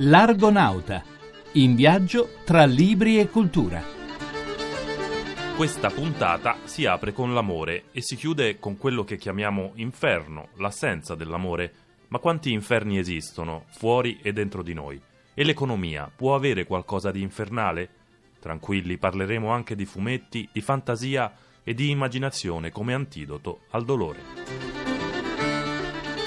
L'Argonauta, in viaggio tra libri e cultura. Questa puntata si apre con l'amore e si chiude con quello che chiamiamo inferno, l'assenza dell'amore. Ma quanti inferni esistono, fuori e dentro di noi? E l'economia può avere qualcosa di infernale? Tranquilli, parleremo anche di fumetti, di fantasia e di immaginazione come antidoto al dolore.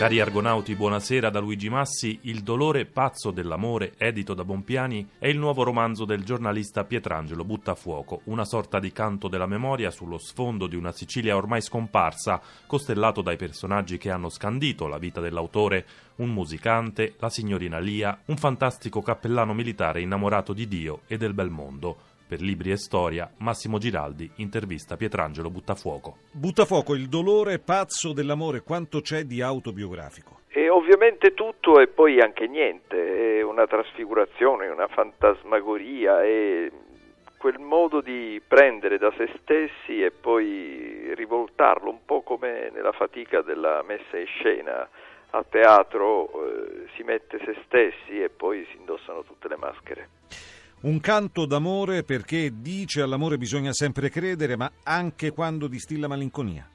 Cari argonauti, buonasera da Luigi Massi. Il dolore pazzo dell'amore, edito da Bompiani, è il nuovo romanzo del giornalista Pietrangelo Buttafuoco, una sorta di canto della memoria sullo sfondo di una Sicilia ormai scomparsa, costellato dai personaggi che hanno scandito la vita dell'autore, un musicante, la signorina Lia, un fantastico cappellano militare innamorato di Dio e del bel mondo. Per Libri e Storia, Massimo Giraldi intervista Pietrangelo Buttafuoco. Buttafuoco, il dolore pazzo dell'amore, quanto c'è di autobiografico? E ovviamente tutto e poi anche niente, è una trasfigurazione, una fantasmagoria, è quel modo di prendere da se stessi e poi rivoltarlo, un po' come nella fatica della messa in scena. A teatro eh, si mette se stessi e poi si indossano tutte le maschere. Un canto d'amore perché dice all'amore bisogna sempre credere, ma anche quando distilla malinconia.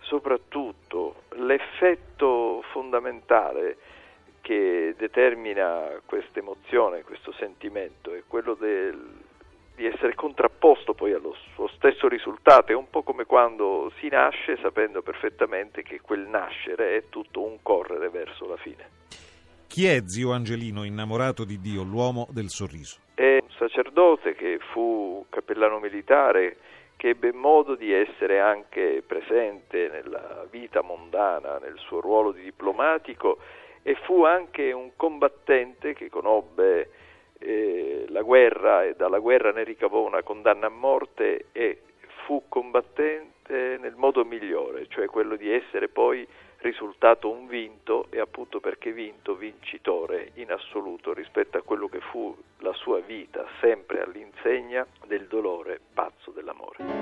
Soprattutto l'effetto fondamentale che determina questa emozione, questo sentimento, è quello del, di essere contrapposto poi allo suo stesso risultato. È un po' come quando si nasce sapendo perfettamente che quel nascere è tutto un correre verso la fine. Chi è zio Angelino innamorato di Dio, l'uomo del sorriso? È sacerdote che fu cappellano militare, che ebbe modo di essere anche presente nella vita mondana, nel suo ruolo di diplomatico e fu anche un combattente che conobbe eh, la guerra e dalla guerra ne ricavò una condanna a morte e fu combattente nel modo migliore, cioè quello di essere poi risultato un vinto e appunto perché vinto vincitore in assoluto rispetto a quello che fu la sua vita sempre all'insegna del dolore pazzo dell'amore.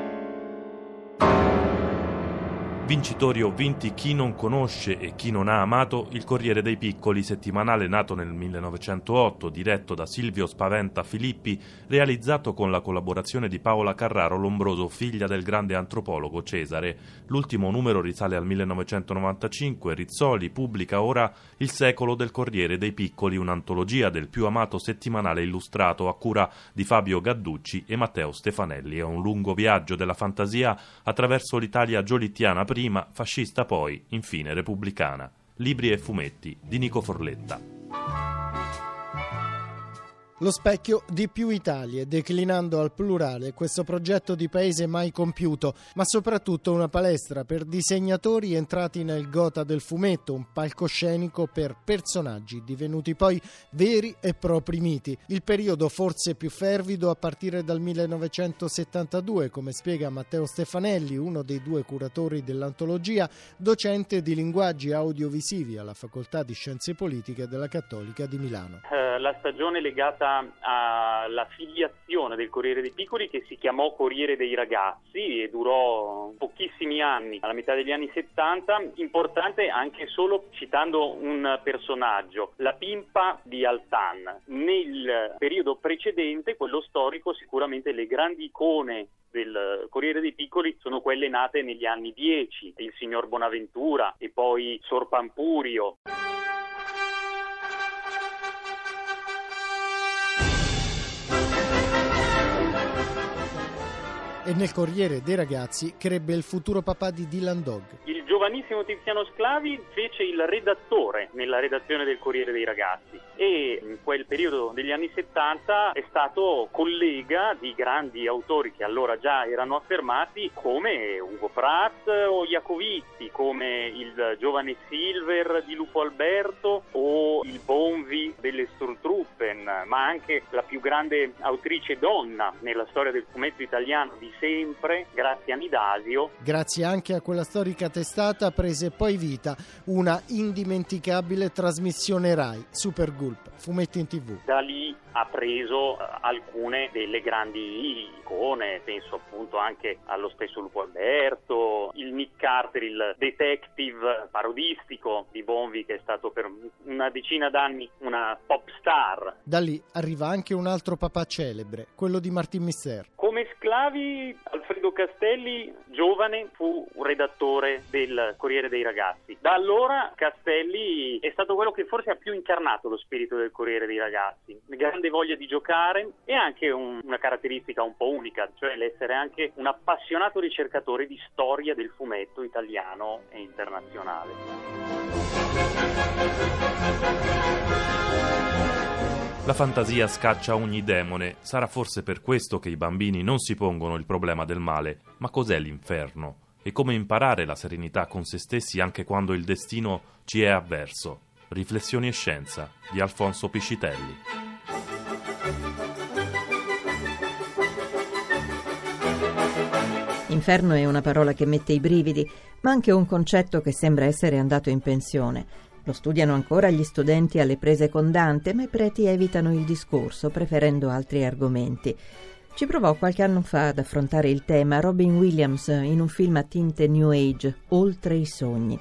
Vincitori o vinti chi non conosce e chi non ha amato il Corriere dei Piccoli, settimanale nato nel 1908, diretto da Silvio Spaventa Filippi, realizzato con la collaborazione di Paola Carraro Lombroso, figlia del grande antropologo Cesare. L'ultimo numero risale al 1995, Rizzoli pubblica ora Il secolo del Corriere dei Piccoli, un'antologia del più amato settimanale illustrato a cura di Fabio Gadducci e Matteo Stefanelli. È un lungo viaggio della fantasia attraverso l'Italia giolittiana prima prima, fascista poi, infine repubblicana. Libri e fumetti di Nico Forletta. Lo specchio di più Italie, declinando al plurale questo progetto di paese mai compiuto, ma soprattutto una palestra per disegnatori entrati nel gota del fumetto, un palcoscenico per personaggi divenuti poi veri e propri miti. Il periodo forse più fervido a partire dal 1972, come spiega Matteo Stefanelli, uno dei due curatori dell'antologia, docente di linguaggi audiovisivi alla Facoltà di Scienze Politiche della Cattolica di Milano. Eh, la stagione legata alla filiazione del Corriere dei Piccoli che si chiamò Corriere dei Ragazzi e durò pochissimi anni, alla metà degli anni 70, importante anche solo citando un personaggio, la pimpa di Altan. Nel periodo precedente, quello storico, sicuramente le grandi icone del Corriere dei Piccoli sono quelle nate negli anni 10, il signor Bonaventura e poi Sor Pampurio. E nel Corriere dei Ragazzi crebbe il futuro papà di Dylan Dog. Giovanissimo Tiziano Sclavi fece il redattore nella redazione del Corriere dei Ragazzi e in quel periodo degli anni 70 è stato collega di grandi autori che allora già erano affermati come Ugo Pratt o Iacovizzi, come il giovane Silver di Lupo Alberto o il Bonvi delle Sturtruppen, ma anche la più grande autrice donna nella storia del fumetto italiano di sempre, grazie a Nidasio. Grazie anche a quella storica testata testata prese poi vita una indimenticabile trasmissione RAI, Super Gulp, fumetti in tv. Da lì ha preso eh, alcune delle grandi icone, penso appunto anche allo stesso Lupo Alberto, il Nick Carter, il detective parodistico di Bonvi che è stato per una decina d'anni una pop star. Da lì arriva anche un altro papà celebre, quello di Martin Misser. Come sclavi, Alfredo Castelli, giovane, fu un redattore del Corriere dei Ragazzi. Da allora Castelli è stato quello che forse ha più incarnato lo spirito del Corriere dei Ragazzi. Grande voglia di giocare e anche un, una caratteristica un po' unica, cioè l'essere anche un appassionato ricercatore di storia del fumetto italiano e internazionale. La fantasia scaccia ogni demone, sarà forse per questo che i bambini non si pongono il problema del male, ma cos'è l'inferno? E come imparare la serenità con se stessi anche quando il destino ci è avverso? Riflessioni e scienza di Alfonso Piscitelli. Inferno è una parola che mette i brividi, ma anche un concetto che sembra essere andato in pensione. Lo studiano ancora gli studenti alle prese con Dante, ma i preti evitano il discorso, preferendo altri argomenti. Ci provò qualche anno fa ad affrontare il tema Robin Williams in un film a tinte New Age, Oltre i sogni.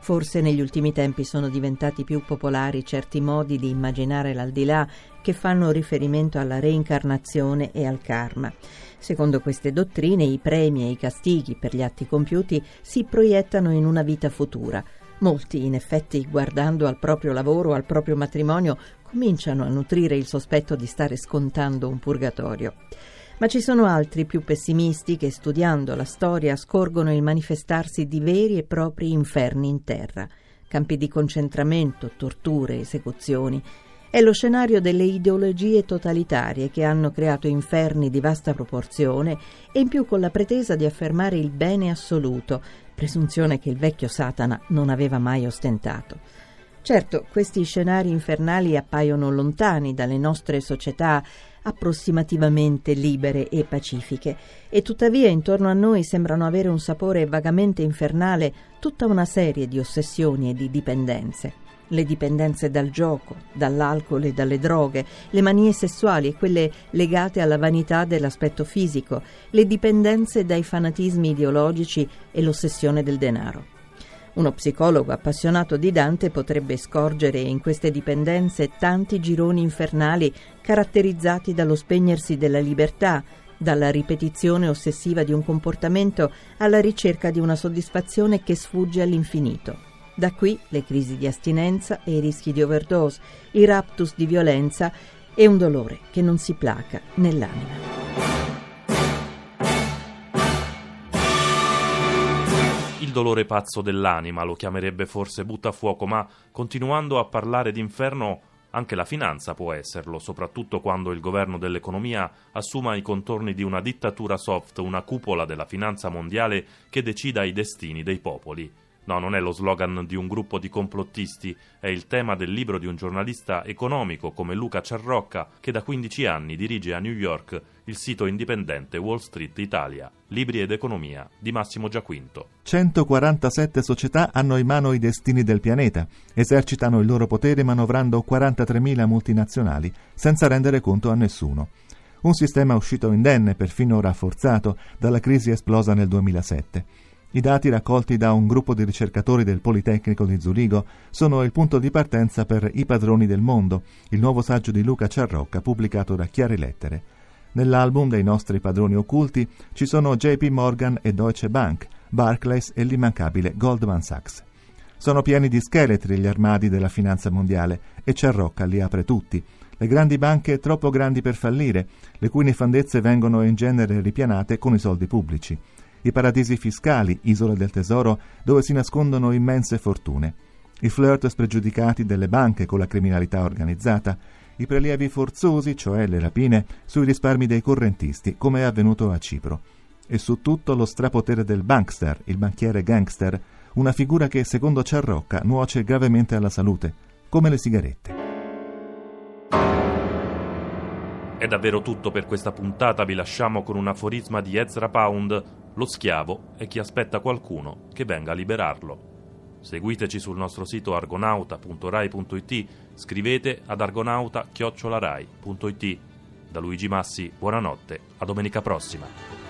Forse negli ultimi tempi sono diventati più popolari certi modi di immaginare l'aldilà che fanno riferimento alla reincarnazione e al karma. Secondo queste dottrine i premi e i castighi per gli atti compiuti si proiettano in una vita futura. Molti, in effetti, guardando al proprio lavoro, al proprio matrimonio, cominciano a nutrire il sospetto di stare scontando un purgatorio. Ma ci sono altri più pessimisti che, studiando la storia, scorgono il manifestarsi di veri e propri inferni in terra, campi di concentramento, torture, esecuzioni. È lo scenario delle ideologie totalitarie che hanno creato inferni di vasta proporzione e in più con la pretesa di affermare il bene assoluto, presunzione che il vecchio Satana non aveva mai ostentato. Certo, questi scenari infernali appaiono lontani dalle nostre società approssimativamente libere e pacifiche, e tuttavia intorno a noi sembrano avere un sapore vagamente infernale tutta una serie di ossessioni e di dipendenze. Le dipendenze dal gioco, dall'alcol e dalle droghe, le manie sessuali e quelle legate alla vanità dell'aspetto fisico, le dipendenze dai fanatismi ideologici e l'ossessione del denaro. Uno psicologo appassionato di Dante potrebbe scorgere in queste dipendenze tanti gironi infernali caratterizzati dallo spegnersi della libertà, dalla ripetizione ossessiva di un comportamento alla ricerca di una soddisfazione che sfugge all'infinito. Da qui le crisi di astinenza e i rischi di overdose, i raptus di violenza e un dolore che non si placa nell'anima. dolore pazzo dell'anima, lo chiamerebbe forse buttafuoco, ma continuando a parlare d'inferno anche la finanza può esserlo, soprattutto quando il governo dell'economia assuma i contorni di una dittatura soft, una cupola della finanza mondiale che decida i destini dei popoli. No, non è lo slogan di un gruppo di complottisti, è il tema del libro di un giornalista economico come Luca Ciarrocca che da 15 anni dirige a New York il sito indipendente Wall Street Italia. Libri ed economia di Massimo Giaquinto. 147 società hanno in mano i destini del pianeta, esercitano il loro potere manovrando 43.000 multinazionali senza rendere conto a nessuno. Un sistema uscito indenne, perfino rafforzato, dalla crisi esplosa nel 2007. I dati raccolti da un gruppo di ricercatori del Politecnico di Zurigo sono il punto di partenza per I padroni del mondo, il nuovo saggio di Luca Ciarrocca pubblicato da Chiare Lettere. Nell'album dei nostri padroni occulti ci sono JP Morgan e Deutsche Bank, Barclays e l'immancabile Goldman Sachs. Sono pieni di scheletri gli armadi della finanza mondiale e Ciarrocca li apre tutti. Le grandi banche troppo grandi per fallire, le cui nefandezze vengono in genere ripianate con i soldi pubblici i paradisi fiscali, isole del tesoro, dove si nascondono immense fortune, i flirt spregiudicati delle banche con la criminalità organizzata, i prelievi forzosi, cioè le rapine, sui risparmi dei correntisti, come è avvenuto a Cipro, e su tutto lo strapotere del bankster, il banchiere gangster, una figura che, secondo Ciarrocca, nuoce gravemente alla salute, come le sigarette. È davvero tutto per questa puntata, vi lasciamo con un aforisma di Ezra Pound, lo schiavo è chi aspetta qualcuno che venga a liberarlo. Seguiteci sul nostro sito argonauta.rai.it, scrivete ad argonauta-rai.it. Da Luigi Massi, buonanotte, a domenica prossima.